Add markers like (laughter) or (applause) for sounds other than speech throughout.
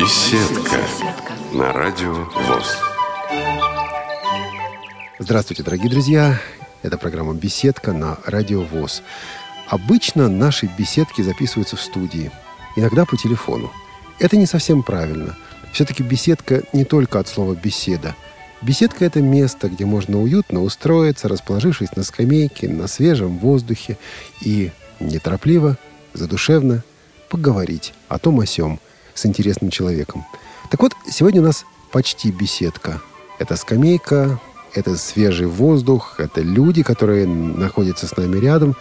Беседка на радио ВОЗ. Здравствуйте, дорогие друзья. Это программа «Беседка» на радио ВОЗ. Обычно наши беседки записываются в студии, иногда по телефону. Это не совсем правильно. Все-таки беседка не только от слова «беседа». Беседка – это место, где можно уютно устроиться, расположившись на скамейке, на свежем воздухе и неторопливо, задушевно поговорить о том о сём – с интересным человеком. Так вот, сегодня у нас почти беседка. Это скамейка, это свежий воздух, это люди, которые находятся с нами рядом.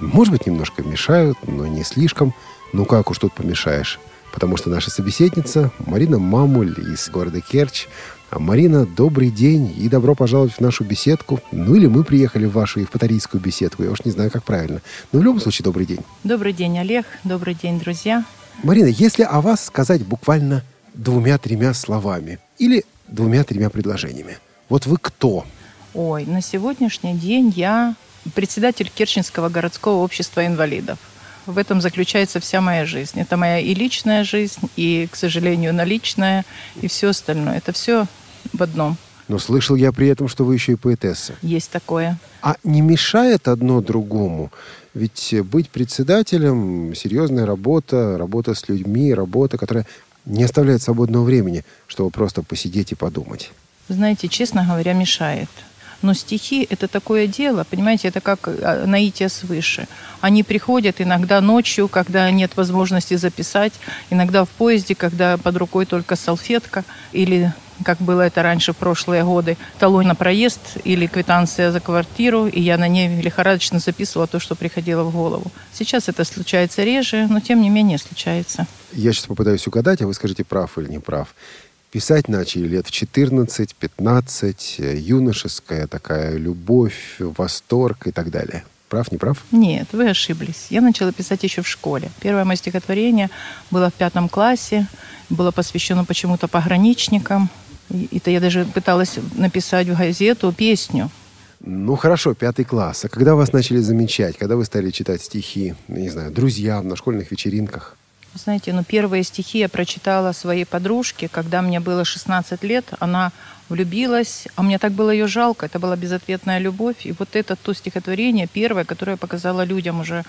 Может быть, немножко мешают, но не слишком. Ну как уж тут помешаешь? Потому что наша собеседница Марина Мамуль из города Керчь. А Марина, добрый день и добро пожаловать в нашу беседку. Ну или мы приехали в вашу евпаторийскую беседку. Я уж не знаю, как правильно. Но в любом случае, добрый день. Добрый день, Олег. Добрый день, друзья. Марина, если о вас сказать буквально двумя-тремя словами или двумя-тремя предложениями, вот вы кто? Ой, на сегодняшний день я председатель Керченского городского общества инвалидов. В этом заключается вся моя жизнь. Это моя и личная жизнь, и, к сожалению, наличная, и все остальное. Это все в одном. Но слышал я при этом, что вы еще и поэтесса. Есть такое. А не мешает одно другому? Ведь быть председателем – серьезная работа, работа с людьми, работа, которая не оставляет свободного времени, чтобы просто посидеть и подумать. Знаете, честно говоря, мешает. Но стихи – это такое дело, понимаете, это как а, наитие свыше. Они приходят иногда ночью, когда нет возможности записать, иногда в поезде, когда под рукой только салфетка или как было это раньше в прошлые годы, талон на проезд или квитанция за квартиру, и я на ней лихорадочно записывала то, что приходило в голову. Сейчас это случается реже, но тем не менее случается. Я сейчас попытаюсь угадать, а вы скажите, прав или не прав. Писать начали лет в 14-15, юношеская такая любовь, восторг и так далее. Прав, не прав? Нет, вы ошиблись. Я начала писать еще в школе. Первое мое стихотворение было в пятом классе, было посвящено почему-то пограничникам. И это я даже пыталась написать в газету песню. Ну хорошо, пятый класс. А когда вас начали замечать? Когда вы стали читать стихи, не знаю, друзьям на школьных вечеринках? Знаете, ну первые стихи я прочитала своей подружке, когда мне было 16 лет. Она влюбилась, а мне так было ее жалко. Это была безответная любовь. И вот это то стихотворение первое, которое я показала людям уже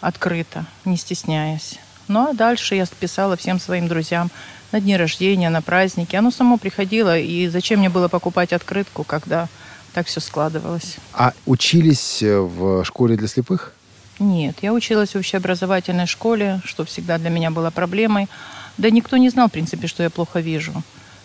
открыто, не стесняясь. Ну а дальше я писала всем своим друзьям на дни рождения, на праздники. Оно само приходило, и зачем мне было покупать открытку, когда так все складывалось. А учились э, в школе для слепых? Нет, я училась в общеобразовательной школе, что всегда для меня было проблемой. Да никто не знал, в принципе, что я плохо вижу.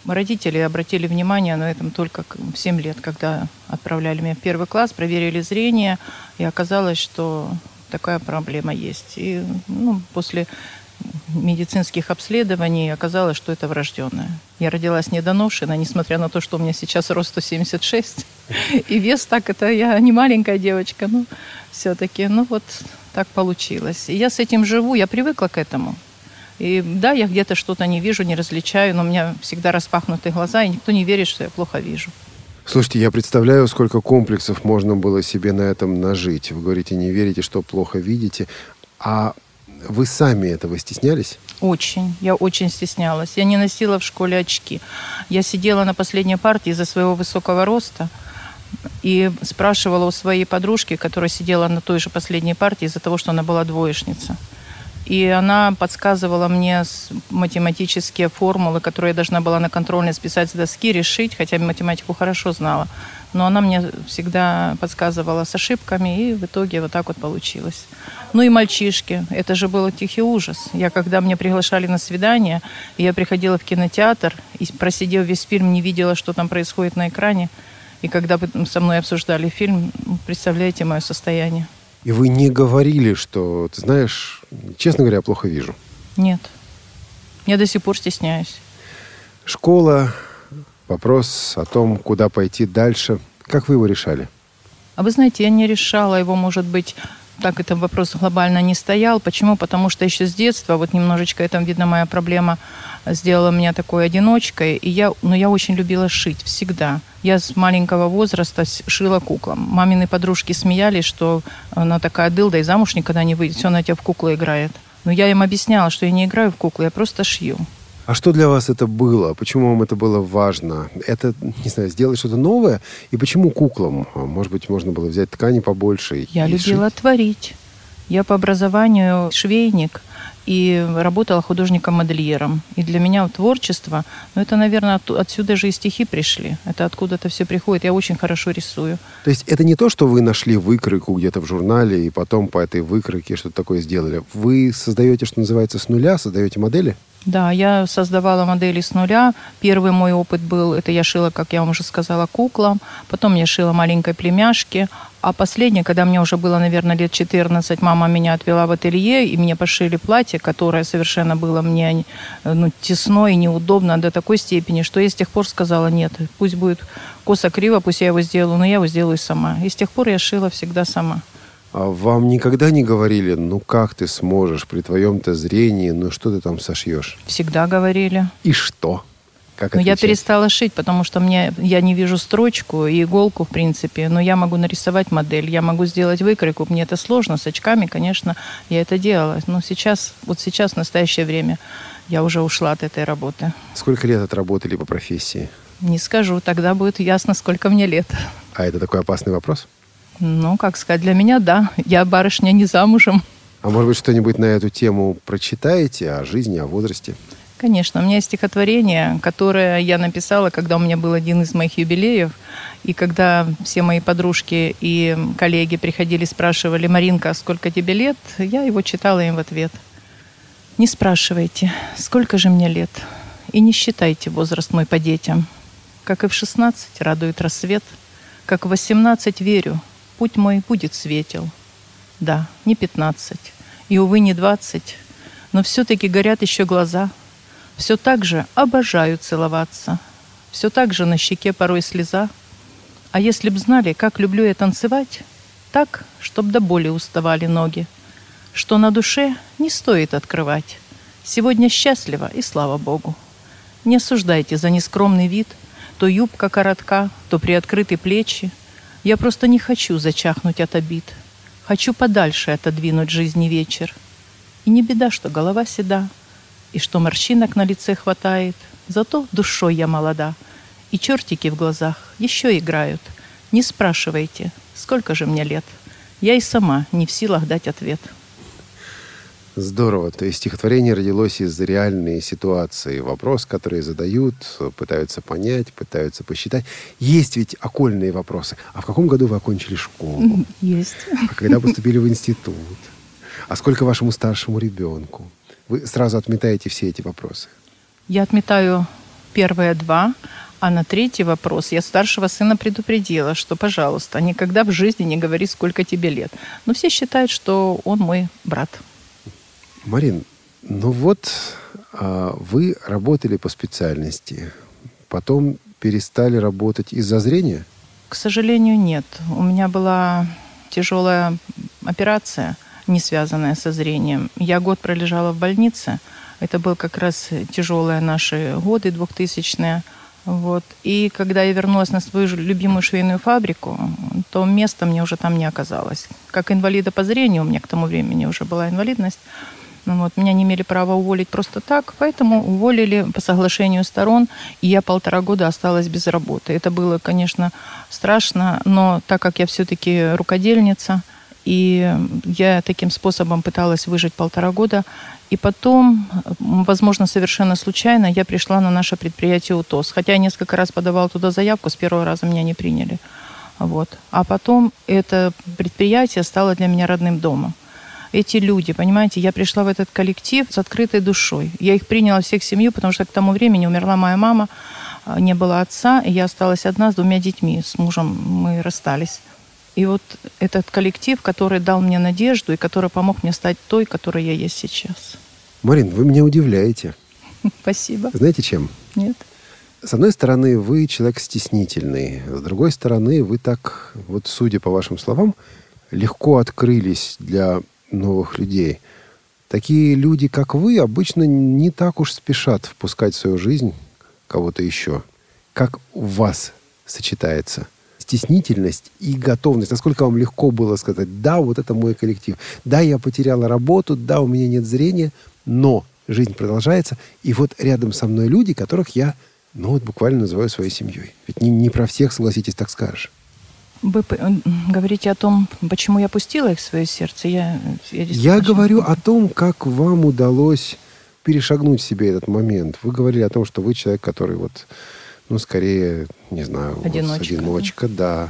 Родители обратили внимание на этом только в 7 лет, когда отправляли меня в первый класс, проверили зрение, и оказалось, что такая проблема есть. И ну, после медицинских обследований оказалось, что это врожденное. Я родилась недоношенная, несмотря на то, что у меня сейчас рост 176. И вес так, это я не маленькая девочка, но все-таки, ну вот так получилось. И я с этим живу, я привыкла к этому. И да, я где-то что-то не вижу, не различаю, но у меня всегда распахнутые глаза, и никто не верит, что я плохо вижу. Слушайте, я представляю, сколько комплексов можно было себе на этом нажить. Вы говорите, не верите, что плохо видите. А вы сами этого стеснялись? Очень. Я очень стеснялась. Я не носила в школе очки. Я сидела на последней партии из-за своего высокого роста и спрашивала у своей подружки, которая сидела на той же последней партии из-за того, что она была двоечница. И она подсказывала мне математические формулы, которые я должна была на контрольной списать с доски, решить, хотя математику хорошо знала. Но она мне всегда подсказывала с ошибками, и в итоге вот так вот получилось. Ну и мальчишки. Это же был тихий ужас. Я, когда меня приглашали на свидание, я приходила в кинотеатр и, просидев весь фильм, не видела, что там происходит на экране. И когда со мной обсуждали фильм, представляете мое состояние. И вы не говорили, что, ты знаешь, честно говоря, я плохо вижу? Нет. Я до сих пор стесняюсь. Школа, вопрос о том, куда пойти дальше. Как вы его решали? А вы знаете, я не решала его, может быть, так это вопрос глобально не стоял. Почему? Потому что еще с детства, вот немножечко, это, видно, моя проблема сделала меня такой одиночкой. И я, но я очень любила шить всегда. Я с маленького возраста шила куклам. Мамины подружки смеялись, что она такая дылда и замуж никогда не выйдет. Все, она тебя в куклы играет. Но я им объясняла, что я не играю в куклы, я просто шью. А что для вас это было? Почему вам это было важно? Это, не знаю, сделать что-то новое? И почему куклам? Может быть, можно было взять ткани побольше? Я и любила шить? творить. Я по образованию швейник и работала художником-модельером. И для меня творчество, ну это, наверное, от, отсюда же и стихи пришли. Это откуда-то все приходит. Я очень хорошо рисую. То есть это не то, что вы нашли выкройку где-то в журнале и потом по этой выкройке что-то такое сделали. Вы создаете, что называется, с нуля, создаете модели? Да, я создавала модели с нуля. Первый мой опыт был, это я шила, как я вам уже сказала, куклам. Потом я шила маленькой племяшке. А последнее, когда мне уже было, наверное, лет 14, мама меня отвела в ателье, и мне пошили платье, которое совершенно было мне ну, тесно и неудобно до такой степени, что я с тех пор сказала, нет, пусть будет косо-криво, пусть я его сделаю, но я его сделаю сама. И с тех пор я шила всегда сама. А вам никогда не говорили, ну как ты сможешь при твоем-то зрении, ну что ты там сошьешь? Всегда говорили. И что? Как ну, я перестала шить, потому что мне, я не вижу строчку и иголку, в принципе, но я могу нарисовать модель, я могу сделать выкройку. Мне это сложно, с очками, конечно, я это делала. Но сейчас, вот сейчас, в настоящее время, я уже ушла от этой работы. Сколько лет отработали по профессии? Не скажу, тогда будет ясно, сколько мне лет. А это такой опасный вопрос? Ну, как сказать, для меня да. Я барышня не замужем. А может быть, что-нибудь на эту тему прочитаете о жизни, о возрасте? Конечно, у меня есть стихотворение, которое я написала, когда у меня был один из моих юбилеев. И когда все мои подружки и коллеги приходили, спрашивали, Маринка, сколько тебе лет, я его читала им в ответ. Не спрашивайте, сколько же мне лет, и не считайте возраст мой по детям. Как и в 16 радует рассвет, как в 18 верю, путь мой будет светел. Да, не 15, и, увы, не 20, но все-таки горят еще глаза – все так же обожаю целоваться. Все так же на щеке порой слеза. А если б знали, как люблю я танцевать, так, чтоб до боли уставали ноги, что на душе не стоит открывать. Сегодня счастливо и слава Богу. Не осуждайте за нескромный вид, то юбка коротка, то приоткрыты плечи. Я просто не хочу зачахнуть от обид. Хочу подальше отодвинуть жизни вечер. И не беда, что голова седа, и что морщинок на лице хватает. Зато душой я молода, и чертики в глазах еще играют. Не спрашивайте, сколько же мне лет. Я и сама не в силах дать ответ. Здорово. То есть стихотворение родилось из реальной ситуации. Вопрос, который задают, пытаются понять, пытаются посчитать. Есть ведь окольные вопросы. А в каком году вы окончили школу? Есть. А когда поступили в институт? А сколько вашему старшему ребенку? Вы сразу отметаете все эти вопросы? Я отметаю первые два, а на третий вопрос я старшего сына предупредила, что, пожалуйста, никогда в жизни не говори, сколько тебе лет. Но все считают, что он мой брат. Марин, ну вот а, вы работали по специальности, потом перестали работать из-за зрения? К сожалению, нет. У меня была тяжелая операция – не связанная со зрением. Я год пролежала в больнице. Это был как раз тяжелые наши годы, 2000-е. Вот. И когда я вернулась на свою любимую швейную фабрику, то места мне уже там не оказалось. Как инвалида по зрению, у меня к тому времени уже была инвалидность, вот, меня не имели права уволить просто так, поэтому уволили по соглашению сторон, и я полтора года осталась без работы. Это было, конечно, страшно, но так как я все-таки рукодельница – и я таким способом пыталась выжить полтора года. И потом, возможно, совершенно случайно, я пришла на наше предприятие УТОС. Хотя я несколько раз подавала туда заявку, с первого раза меня не приняли. Вот. А потом это предприятие стало для меня родным домом. Эти люди, понимаете, я пришла в этот коллектив с открытой душой. Я их приняла всех в семью, потому что к тому времени умерла моя мама, а, не было отца, и я осталась одна с двумя детьми. С мужем мы расстались. И вот этот коллектив, который дал мне надежду и который помог мне стать той, которой я есть сейчас. Марин, вы меня удивляете. (laughs) Спасибо. Знаете чем? Нет. С одной стороны, вы человек стеснительный. С другой стороны, вы так, вот судя по вашим словам, легко открылись для новых людей. Такие люди, как вы, обычно не так уж спешат впускать в свою жизнь кого-то еще. Как у вас сочетается – стеснительность и готовность. Насколько вам легко было сказать, да, вот это мой коллектив. Да, я потеряла работу, да, у меня нет зрения, но жизнь продолжается. И вот рядом со мной люди, которых я, ну вот буквально называю своей семьей. Ведь не, не про всех, согласитесь, так скажешь. Вы говорите о том, почему я пустила их в свое сердце. Я, я, я говорю о том, как вам удалось перешагнуть себе этот момент. Вы говорили о том, что вы человек, который вот, ну, скорее, не знаю, одиночка, одиночка да. да.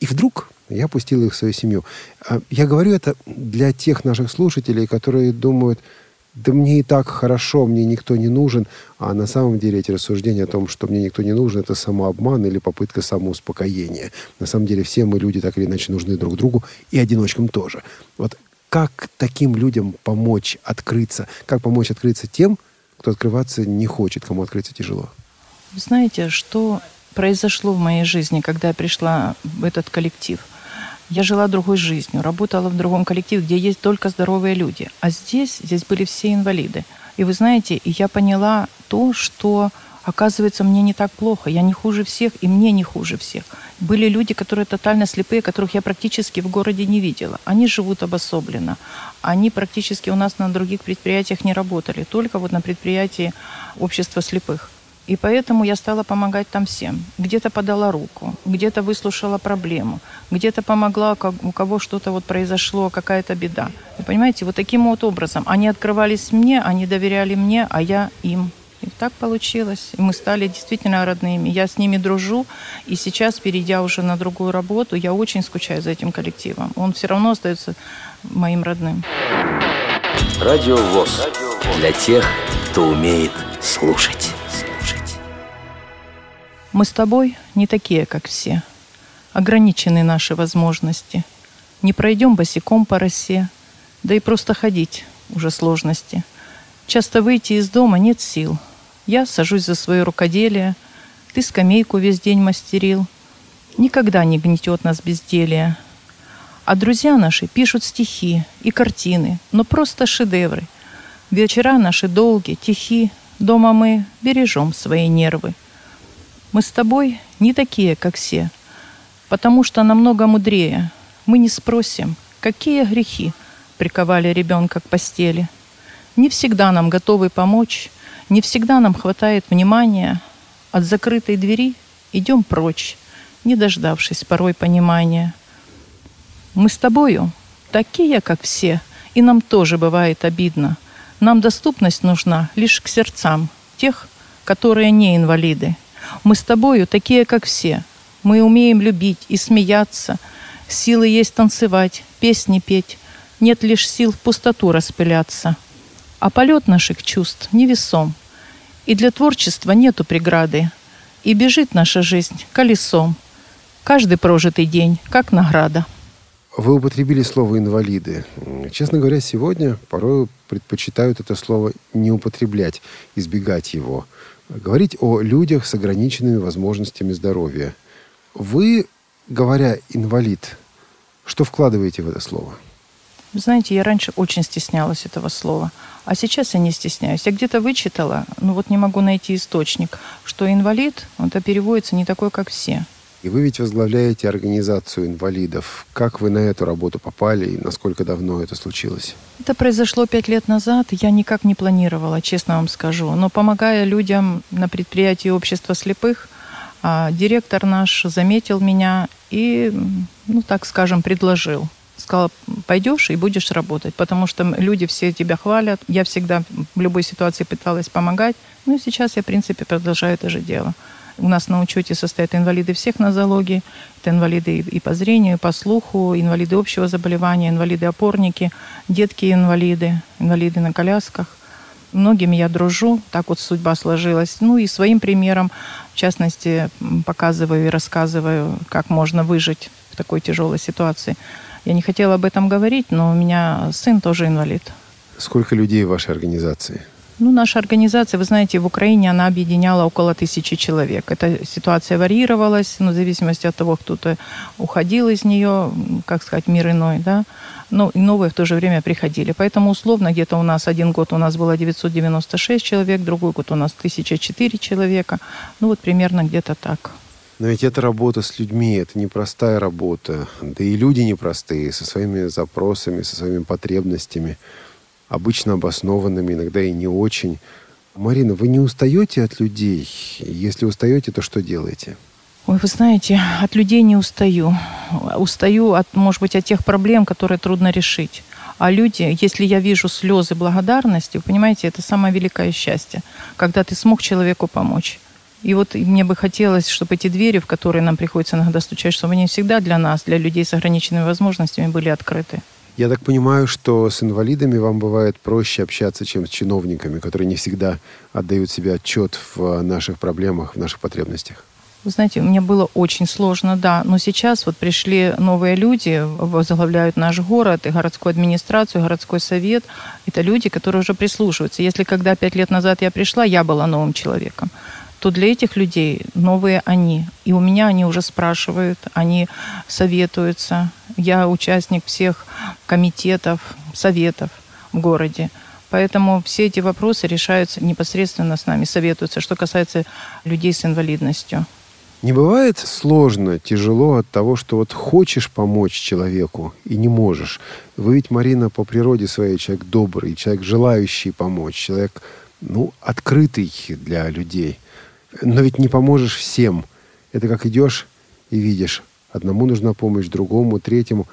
И вдруг я пустила их в свою семью. А я говорю это для тех наших слушателей, которые думают, да мне и так хорошо, мне никто не нужен. А на самом деле эти рассуждения о том, что мне никто не нужен, это самообман или попытка самоуспокоения. На самом деле все мы люди так или иначе нужны друг другу, и одиночкам тоже. Вот как таким людям помочь открыться? Как помочь открыться тем, кто открываться не хочет, кому открыться тяжело? Знаете, что произошло в моей жизни, когда я пришла в этот коллектив – я жила другой жизнью, работала в другом коллективе, где есть только здоровые люди. А здесь, здесь были все инвалиды. И вы знаете, я поняла то, что оказывается, мне не так плохо, я не хуже всех, и мне не хуже всех. Были люди, которые тотально слепые, которых я практически в городе не видела. Они живут обособленно. Они практически у нас на других предприятиях не работали, только вот на предприятии общества слепых. И поэтому я стала помогать там всем. Где-то подала руку, где-то выслушала проблему, где-то помогла, у кого что-то вот произошло, какая-то беда. И понимаете, вот таким вот образом они открывались мне, они доверяли мне, а я им. И так получилось. И мы стали действительно родными. Я с ними дружу. И сейчас, перейдя уже на другую работу, я очень скучаю за этим коллективом. Он все равно остается моим родным. Радио ВОЗ. Для тех, кто умеет слушать. Мы с тобой не такие, как все. Ограничены наши возможности. Не пройдем босиком по росе, да и просто ходить уже сложности. Часто выйти из дома нет сил. Я сажусь за свое рукоделие, ты скамейку весь день мастерил. Никогда не гнетет нас безделие. А друзья наши пишут стихи и картины, но просто шедевры. Вечера наши долгие, тихи, дома мы бережем свои нервы. Мы с тобой не такие, как все, потому что намного мудрее. Мы не спросим, какие грехи приковали ребенка к постели. Не всегда нам готовы помочь, не всегда нам хватает внимания. От закрытой двери идем прочь, не дождавшись порой понимания. Мы с тобою такие, как все, и нам тоже бывает обидно. Нам доступность нужна лишь к сердцам тех, которые не инвалиды. Мы с тобою такие, как все. Мы умеем любить и смеяться. Силы есть танцевать, песни петь. Нет лишь сил в пустоту распыляться. А полет наших чувств невесом. И для творчества нету преграды. И бежит наша жизнь колесом. Каждый прожитый день как награда. Вы употребили слово «инвалиды». Честно говоря, сегодня порой предпочитают это слово не употреблять, избегать его говорить о людях с ограниченными возможностями здоровья. Вы, говоря «инвалид», что вкладываете в это слово? Знаете, я раньше очень стеснялась этого слова, а сейчас я не стесняюсь. Я где-то вычитала, но вот не могу найти источник, что инвалид, это переводится не такой, как все. И вы ведь возглавляете организацию инвалидов. Как вы на эту работу попали и насколько давно это случилось? Это произошло пять лет назад. Я никак не планировала, честно вам скажу. Но помогая людям на предприятии общества слепых, а, директор наш заметил меня и, ну так скажем, предложил. Сказал, пойдешь и будешь работать, потому что люди все тебя хвалят. Я всегда в любой ситуации пыталась помогать. Ну и сейчас я, в принципе, продолжаю это же дело. У нас на учете состоят инвалиды всех нозологий. Это инвалиды и по зрению, и по слуху, инвалиды общего заболевания, инвалиды-опорники, детки-инвалиды, инвалиды на колясках. Многими я дружу, так вот судьба сложилась. Ну и своим примером, в частности, показываю и рассказываю, как можно выжить в такой тяжелой ситуации. Я не хотела об этом говорить, но у меня сын тоже инвалид. Сколько людей в вашей организации? Ну, наша организация, вы знаете, в Украине она объединяла около тысячи человек. Эта ситуация варьировалась, ну, в зависимости от того, кто-то уходил из нее, как сказать, мир иной, да. Но и новые в то же время приходили. Поэтому условно где-то у нас один год у нас было 996 человек, другой год у нас 1004 человека. Ну, вот примерно где-то так. Но ведь это работа с людьми, это непростая работа. Да и люди непростые, со своими запросами, со своими потребностями. Обычно обоснованными, иногда и не очень. Марина, вы не устаете от людей? Если устаете, то что делаете? Ой, вы знаете, от людей не устаю. Устаю, от, может быть, от тех проблем, которые трудно решить. А люди, если я вижу слезы благодарности, вы понимаете, это самое великое счастье, когда ты смог человеку помочь. И вот мне бы хотелось, чтобы эти двери, в которые нам приходится иногда стучать, чтобы они всегда для нас, для людей с ограниченными возможностями, были открыты. Я так понимаю, что с инвалидами вам бывает проще общаться, чем с чиновниками, которые не всегда отдают себе отчет в наших проблемах, в наших потребностях. Вы знаете, мне было очень сложно, да. Но сейчас вот пришли новые люди, возглавляют наш город, и городскую администрацию, и городской совет. Это люди, которые уже прислушиваются. Если когда пять лет назад я пришла, я была новым человеком, то для этих людей новые они. И у меня они уже спрашивают, они советуются. Я участник всех комитетов, советов в городе. Поэтому все эти вопросы решаются непосредственно с нами, советуются, что касается людей с инвалидностью. Не бывает сложно, тяжело от того, что вот хочешь помочь человеку и не можешь. Вы ведь, Марина, по природе своей человек добрый, человек желающий помочь, человек, ну, открытый для людей. Но ведь не поможешь всем. Это как идешь и видишь. Одному нужна помощь, другому, третьему.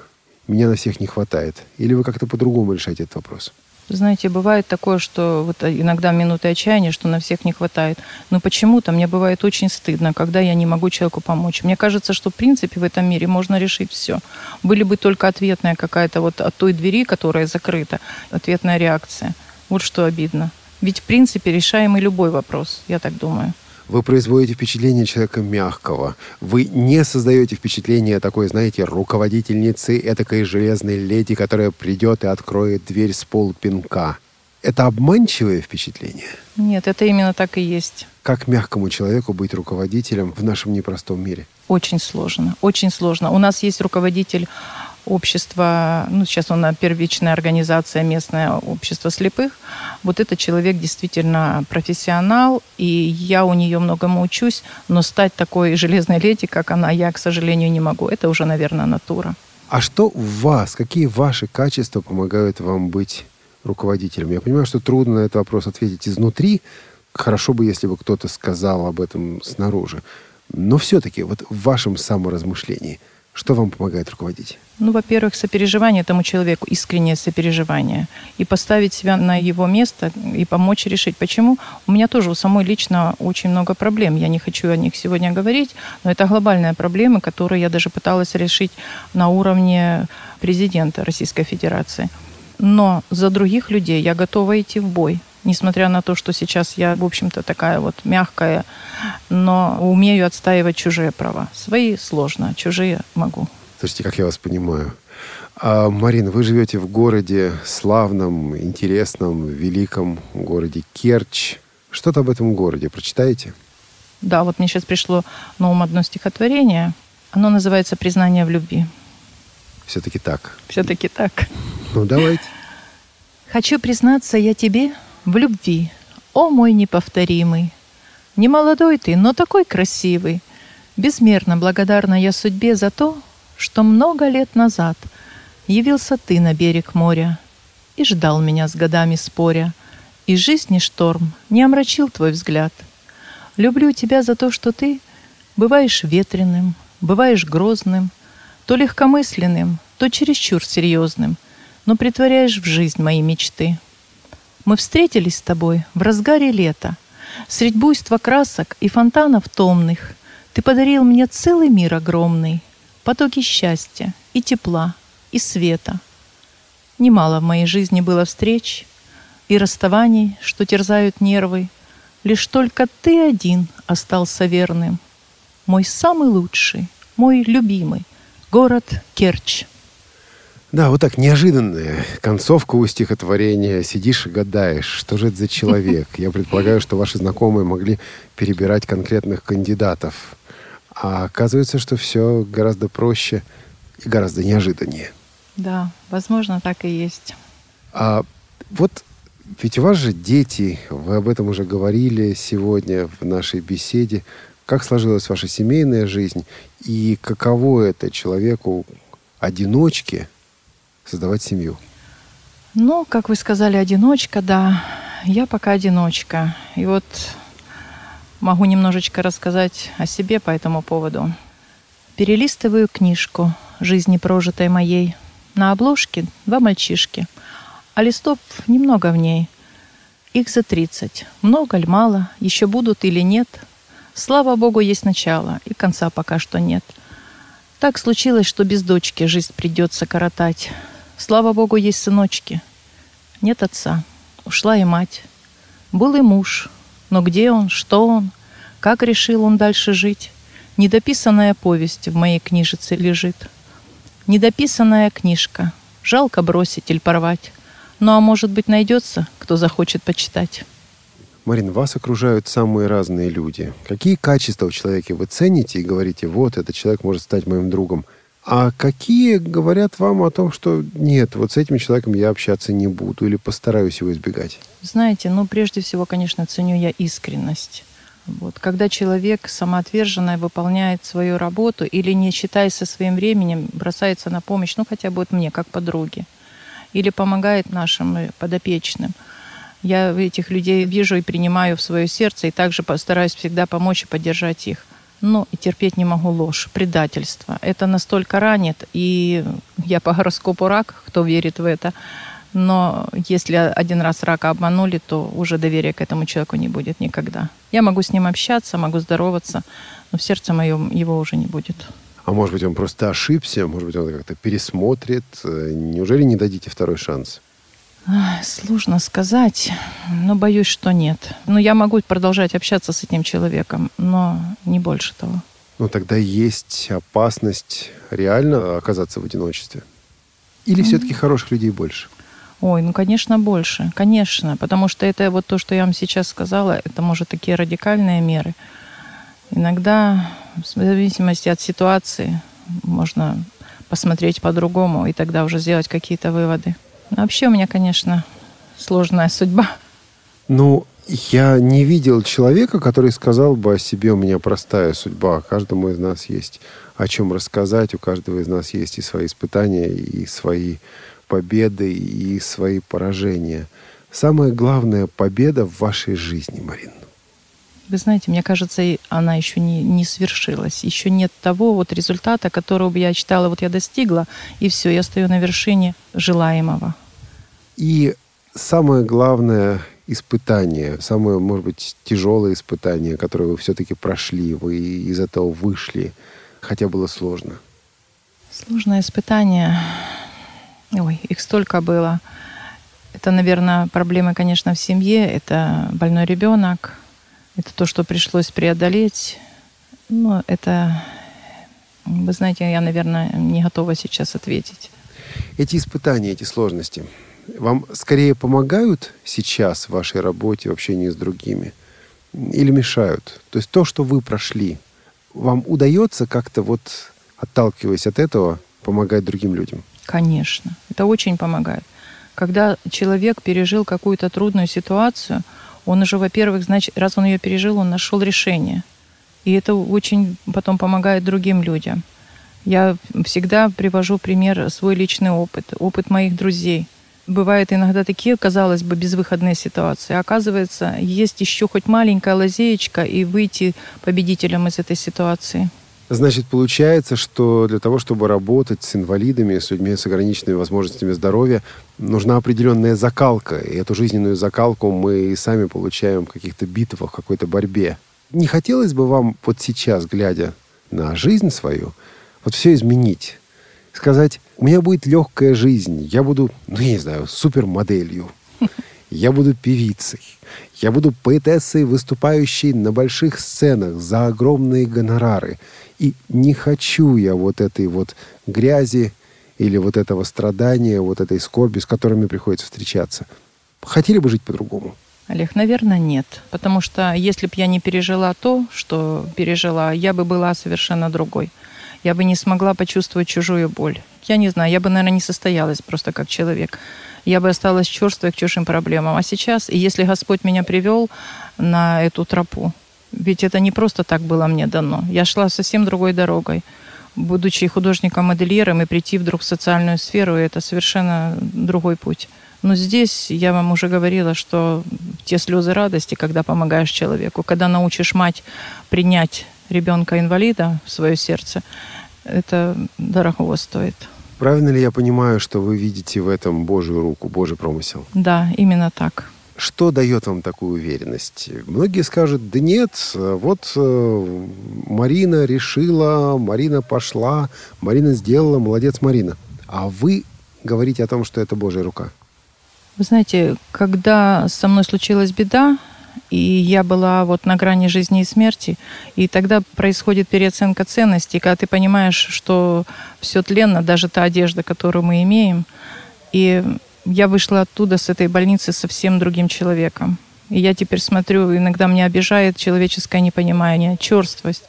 Меня на всех не хватает. Или вы как-то по-другому решаете этот вопрос? Знаете, бывает такое, что вот иногда минуты отчаяния, что на всех не хватает. Но почему-то мне бывает очень стыдно, когда я не могу человеку помочь. Мне кажется, что в принципе в этом мире можно решить все. Были бы только ответная какая-то вот от той двери, которая закрыта, ответная реакция. Вот что обидно. Ведь в принципе решаемый любой вопрос, я так думаю. Вы производите впечатление человека мягкого. Вы не создаете впечатление такой, знаете, руководительницы, этакой железной леди, которая придет и откроет дверь с полпинка. Это обманчивое впечатление? Нет, это именно так и есть. Как мягкому человеку быть руководителем в нашем непростом мире? Очень сложно, очень сложно. У нас есть руководитель общество, ну, сейчас у нас первичная организация, местное общество слепых. Вот этот человек действительно профессионал, и я у нее многому учусь, но стать такой железной леди, как она, я, к сожалению, не могу. Это уже, наверное, натура. А что в вас, какие ваши качества помогают вам быть руководителем? Я понимаю, что трудно на этот вопрос ответить изнутри. Хорошо бы, если бы кто-то сказал об этом снаружи. Но все-таки вот в вашем саморазмышлении – что вам помогает руководить? Ну, во-первых, сопереживание этому человеку, искреннее сопереживание. И поставить себя на его место и помочь решить. Почему? У меня тоже у самой лично очень много проблем. Я не хочу о них сегодня говорить, но это глобальные проблемы, которые я даже пыталась решить на уровне президента Российской Федерации. Но за других людей я готова идти в бой несмотря на то, что сейчас я, в общем-то, такая вот мягкая, но умею отстаивать чужие права. Свои сложно, чужие могу. Слушайте, как я вас понимаю. А, Марина, вы живете в городе славном, интересном, великом городе Керчь. Что-то об этом городе прочитаете? Да, вот мне сейчас пришло на ум одно стихотворение. Оно называется «Признание в любви». Все-таки так. Все-таки так. Ну, давайте. Хочу признаться я тебе, в любви, о мой неповторимый. Не молодой ты, но такой красивый. Безмерно благодарна я судьбе за то, что много лет назад явился ты на берег моря и ждал меня с годами споря, и жизни шторм не омрачил твой взгляд. Люблю тебя за то, что ты бываешь ветреным, бываешь грозным, то легкомысленным, то чересчур серьезным, но притворяешь в жизнь мои мечты. Мы встретились с тобой в разгаре лета. Средь буйства красок и фонтанов томных Ты подарил мне целый мир огромный, Потоки счастья и тепла, и света. Немало в моей жизни было встреч И расставаний, что терзают нервы. Лишь только ты один остался верным. Мой самый лучший, мой любимый город Керчь. Да, вот так неожиданная концовка у стихотворения. Сидишь и гадаешь, что же это за человек. Я предполагаю, что ваши знакомые могли перебирать конкретных кандидатов. А оказывается, что все гораздо проще и гораздо неожиданнее. Да, возможно, так и есть. А вот ведь у вас же дети, вы об этом уже говорили сегодня в нашей беседе. Как сложилась ваша семейная жизнь и каково это человеку, одиночке, создавать семью? Ну, как вы сказали, одиночка, да. Я пока одиночка. И вот могу немножечко рассказать о себе по этому поводу. Перелистываю книжку жизни прожитой моей. На обложке два мальчишки, а листов немного в ней. Их за 30. Много ли мало, еще будут или нет. Слава Богу, есть начало, и конца пока что нет. Так случилось, что без дочки жизнь придется коротать. Слава Богу, есть сыночки. Нет отца. Ушла и мать. Был и муж. Но где он, что он, как решил он дальше жить? Недописанная повесть в моей книжице лежит. Недописанная книжка. Жалко бросить или порвать. Ну а может быть найдется, кто захочет почитать. Марин, вас окружают самые разные люди. Какие качества в человеке вы цените и говорите, вот, этот человек может стать моим другом? А какие говорят вам о том, что нет, вот с этим человеком я общаться не буду или постараюсь его избегать? Знаете, ну прежде всего, конечно, ценю я искренность. Вот. Когда человек самоотверженно выполняет свою работу или, не считаясь со своим временем, бросается на помощь, ну хотя бы вот мне, как подруге, или помогает нашим подопечным, я этих людей вижу и принимаю в свое сердце, и также постараюсь всегда помочь и поддержать их. Ну, и терпеть не могу ложь, предательство. Это настолько ранит, и я по гороскопу рак, кто верит в это, но если один раз рака обманули, то уже доверия к этому человеку не будет никогда. Я могу с ним общаться, могу здороваться, но в сердце моем его уже не будет. А может быть, он просто ошибся, может быть, он как-то пересмотрит. Неужели не дадите второй шанс? Сложно сказать, но боюсь, что нет. Но я могу продолжать общаться с этим человеком, но не больше того. Но тогда есть опасность реально оказаться в одиночестве? Или mm-hmm. все-таки хороших людей больше? Ой, ну, конечно, больше. Конечно. Потому что это вот то, что я вам сейчас сказала, это, может, такие радикальные меры. Иногда, в зависимости от ситуации, можно посмотреть по-другому и тогда уже сделать какие-то выводы. Вообще у меня, конечно, сложная судьба. Ну, я не видел человека, который сказал бы о себе, у меня простая судьба. Каждому из нас есть о чем рассказать, у каждого из нас есть и свои испытания, и свои победы и свои поражения. Самая главная победа в вашей жизни, Марин? Вы знаете, мне кажется, она еще не, не свершилась. Еще нет того вот результата, которого бы я читала, вот я достигла, и все, я стою на вершине желаемого. И самое главное испытание, самое, может быть, тяжелое испытание, которое вы все-таки прошли, вы из этого вышли, хотя было сложно? Сложное испытание. Ой, их столько было. Это, наверное, проблемы, конечно, в семье. Это больной ребенок. Это то, что пришлось преодолеть. Но это, вы знаете, я, наверное, не готова сейчас ответить. Эти испытания, эти сложности вам скорее помогают сейчас в вашей работе, в общении с другими? Или мешают? То есть то, что вы прошли, вам удается как-то вот, отталкиваясь от этого, помогать другим людям? Конечно, это очень помогает. Когда человек пережил какую-то трудную ситуацию, он уже, во-первых, значит, раз он ее пережил, он нашел решение. И это очень потом помогает другим людям. Я всегда привожу пример свой личный опыт, опыт моих друзей. Бывают иногда такие, казалось бы, безвыходные ситуации. Оказывается, есть еще хоть маленькая лазеечка и выйти победителем из этой ситуации. Значит, получается, что для того, чтобы работать с инвалидами, с людьми с ограниченными возможностями здоровья, нужна определенная закалка. И эту жизненную закалку мы и сами получаем в каких-то битвах, в какой-то борьбе. Не хотелось бы вам вот сейчас, глядя на жизнь свою, вот все изменить? Сказать, у меня будет легкая жизнь, я буду, ну, я не знаю, супермоделью, я буду певицей, я буду поэтессой, выступающей на больших сценах за огромные гонорары. И не хочу я вот этой вот грязи или вот этого страдания, вот этой скорби, с которыми приходится встречаться. Хотели бы жить по-другому? Олег, наверное, нет. Потому что если бы я не пережила то, что пережила, я бы была совершенно другой. Я бы не смогла почувствовать чужую боль. Я не знаю, я бы, наверное, не состоялась просто как человек. Я бы осталась черствой к чужим проблемам. А сейчас, если Господь меня привел на эту тропу, ведь это не просто так было мне дано. Я шла совсем другой дорогой. Будучи художником-модельером и прийти вдруг в социальную сферу, это совершенно другой путь. Но здесь я вам уже говорила, что те слезы радости, когда помогаешь человеку, когда научишь мать принять ребенка-инвалида в свое сердце, это дорого стоит. Правильно ли я понимаю, что вы видите в этом Божью руку, Божий промысел? Да, именно так. Что дает вам такую уверенность? Многие скажут, да нет, вот э, Марина решила, Марина пошла, Марина сделала, молодец Марина. А вы говорите о том, что это Божья рука. Вы знаете, когда со мной случилась беда, и я была вот на грани жизни и смерти, и тогда происходит переоценка ценностей, когда ты понимаешь, что все тленно, даже та одежда, которую мы имеем, и я вышла оттуда, с этой больницы, совсем другим человеком. И я теперь смотрю, иногда меня обижает человеческое непонимание, черствость.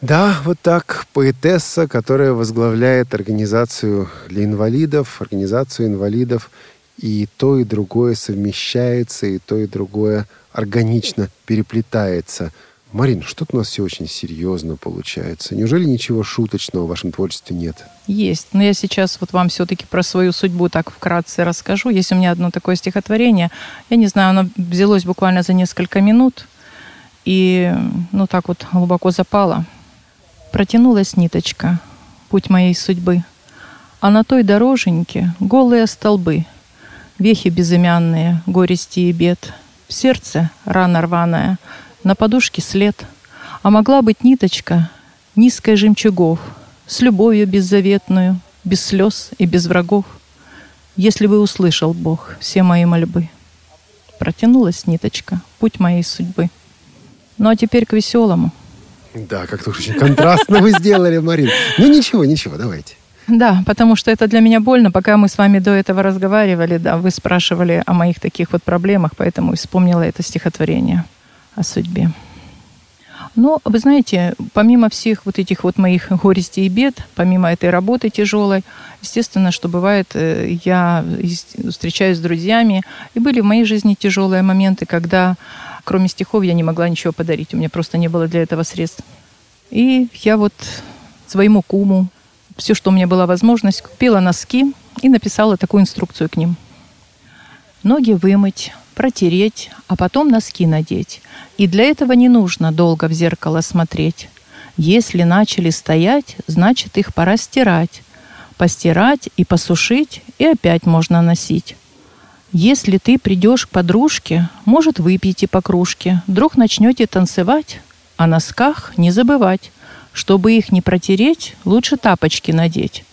Да, вот так поэтесса, которая возглавляет организацию для инвалидов, организацию инвалидов, и то, и другое совмещается, и то, и другое органично переплетается – Марин, что-то у нас все очень серьезно получается. Неужели ничего шуточного в вашем творчестве нет? Есть. Но я сейчас вот вам все-таки про свою судьбу так вкратце расскажу. Есть у меня одно такое стихотворение. Я не знаю, оно взялось буквально за несколько минут. И, ну, так вот глубоко запало. Протянулась ниточка, путь моей судьбы. А на той дороженьке голые столбы, Вехи безымянные, горести и бед. В сердце рана рваная — на подушке след, а могла быть ниточка низкой жемчугов, с любовью беззаветную, без слез и без врагов. Если бы услышал Бог все мои мольбы, протянулась ниточка, путь моей судьбы. Ну а теперь к веселому. Да, как-то очень контрастно вы сделали, Марин. Ну ничего, ничего, давайте. Да, потому что это для меня больно. Пока мы с вами до этого разговаривали, да, вы спрашивали о моих таких вот проблемах, поэтому вспомнила это стихотворение о судьбе. Но, вы знаете, помимо всех вот этих вот моих горестей и бед, помимо этой работы тяжелой, естественно, что бывает, э, я встречаюсь с друзьями, и были в моей жизни тяжелые моменты, когда кроме стихов я не могла ничего подарить, у меня просто не было для этого средств. И я вот своему куму, все, что у меня была возможность, купила носки и написала такую инструкцию к ним. Ноги вымыть, протереть, а потом носки надеть. И для этого не нужно долго в зеркало смотреть. Если начали стоять, значит их пора стирать. Постирать и посушить, и опять можно носить. Если ты придешь к подружке, может, выпьете по кружке, вдруг начнете танцевать, о носках не забывать. Чтобы их не протереть, лучше тапочки надеть.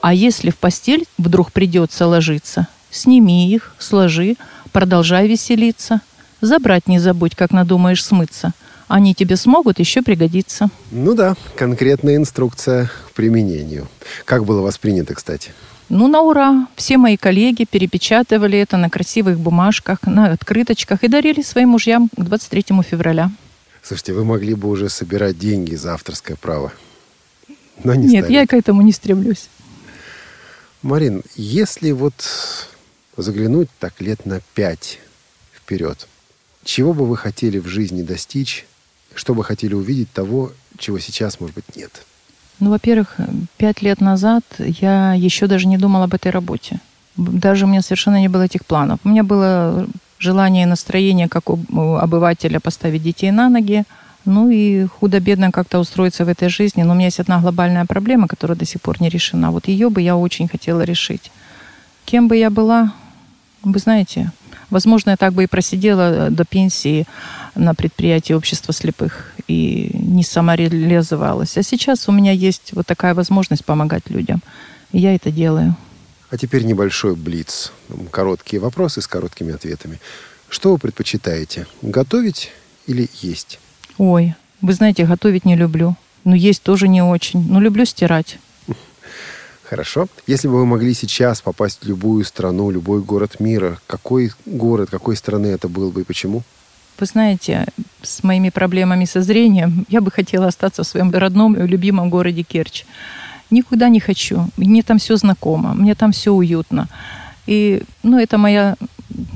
А если в постель вдруг придется ложиться, сними их, сложи, продолжай веселиться. Забрать не забудь, как надумаешь смыться. Они тебе смогут еще пригодиться. Ну да, конкретная инструкция к применению. Как было воспринято, кстати? Ну, на ура. Все мои коллеги перепечатывали это на красивых бумажках, на открыточках и дарили своим мужьям к 23 февраля. Слушайте, вы могли бы уже собирать деньги за авторское право. Но не Нет, стали. я к этому не стремлюсь. Марин, если вот заглянуть так лет на пять вперед. Чего бы вы хотели в жизни достичь? Что бы хотели увидеть того, чего сейчас, может быть, нет? Ну, во-первых, пять лет назад я еще даже не думала об этой работе. Даже у меня совершенно не было этих планов. У меня было желание настроение, как у обывателя, поставить детей на ноги, ну и худо-бедно как-то устроиться в этой жизни. Но у меня есть одна глобальная проблема, которая до сих пор не решена. Вот ее бы я очень хотела решить. Кем бы я была, вы знаете, возможно, я так бы и просидела до пенсии на предприятии общества слепых и не самореализовалась. А сейчас у меня есть вот такая возможность помогать людям. И я это делаю. А теперь небольшой блиц. Короткие вопросы с короткими ответами. Что вы предпочитаете? Готовить или есть? Ой, вы знаете, готовить не люблю. Но есть тоже не очень. Но люблю стирать. Хорошо. Если бы вы могли сейчас попасть в любую страну, любой город мира, какой город, какой страны это был бы и почему? Вы знаете, с моими проблемами со зрением я бы хотела остаться в своем родном и любимом городе Керчь. Никуда не хочу. Мне там все знакомо, мне там все уютно. И, ну, это моя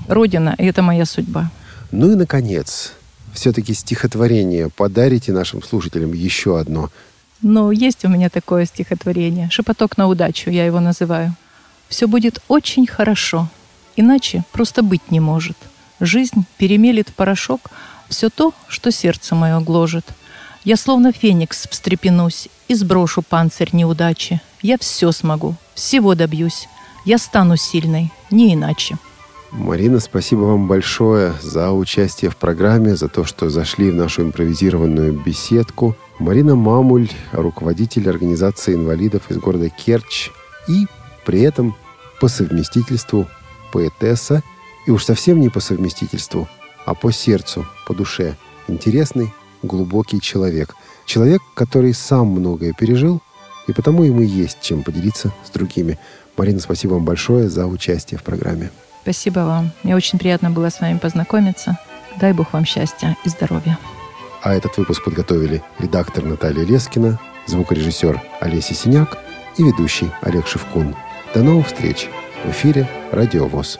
родина, и это моя судьба. Ну и, наконец, все-таки стихотворение подарите нашим слушателям еще одно – но есть у меня такое стихотворение. «Шепоток на удачу» я его называю. «Все будет очень хорошо, Иначе просто быть не может. Жизнь перемелит в порошок все то, что сердце мое гложет. Я словно феникс встрепенусь и сброшу панцирь неудачи. Я все смогу, всего добьюсь. Я стану сильной, не иначе. Марина, спасибо вам большое за участие в программе, за то, что зашли в нашу импровизированную беседку. Марина Мамуль, руководитель организации инвалидов из города Керчь и при этом по совместительству поэтесса и уж совсем не по совместительству, а по сердцу, по душе. Интересный, глубокий человек. Человек, который сам многое пережил, и потому ему есть чем поделиться с другими. Марина, спасибо вам большое за участие в программе. Спасибо вам. Мне очень приятно было с вами познакомиться. Дай Бог вам счастья и здоровья. А этот выпуск подготовили редактор Наталья Лескина, звукорежиссер Олеся Синяк и ведущий Олег Шевкун. До новых встреч в эфире «Радио ВОЗ».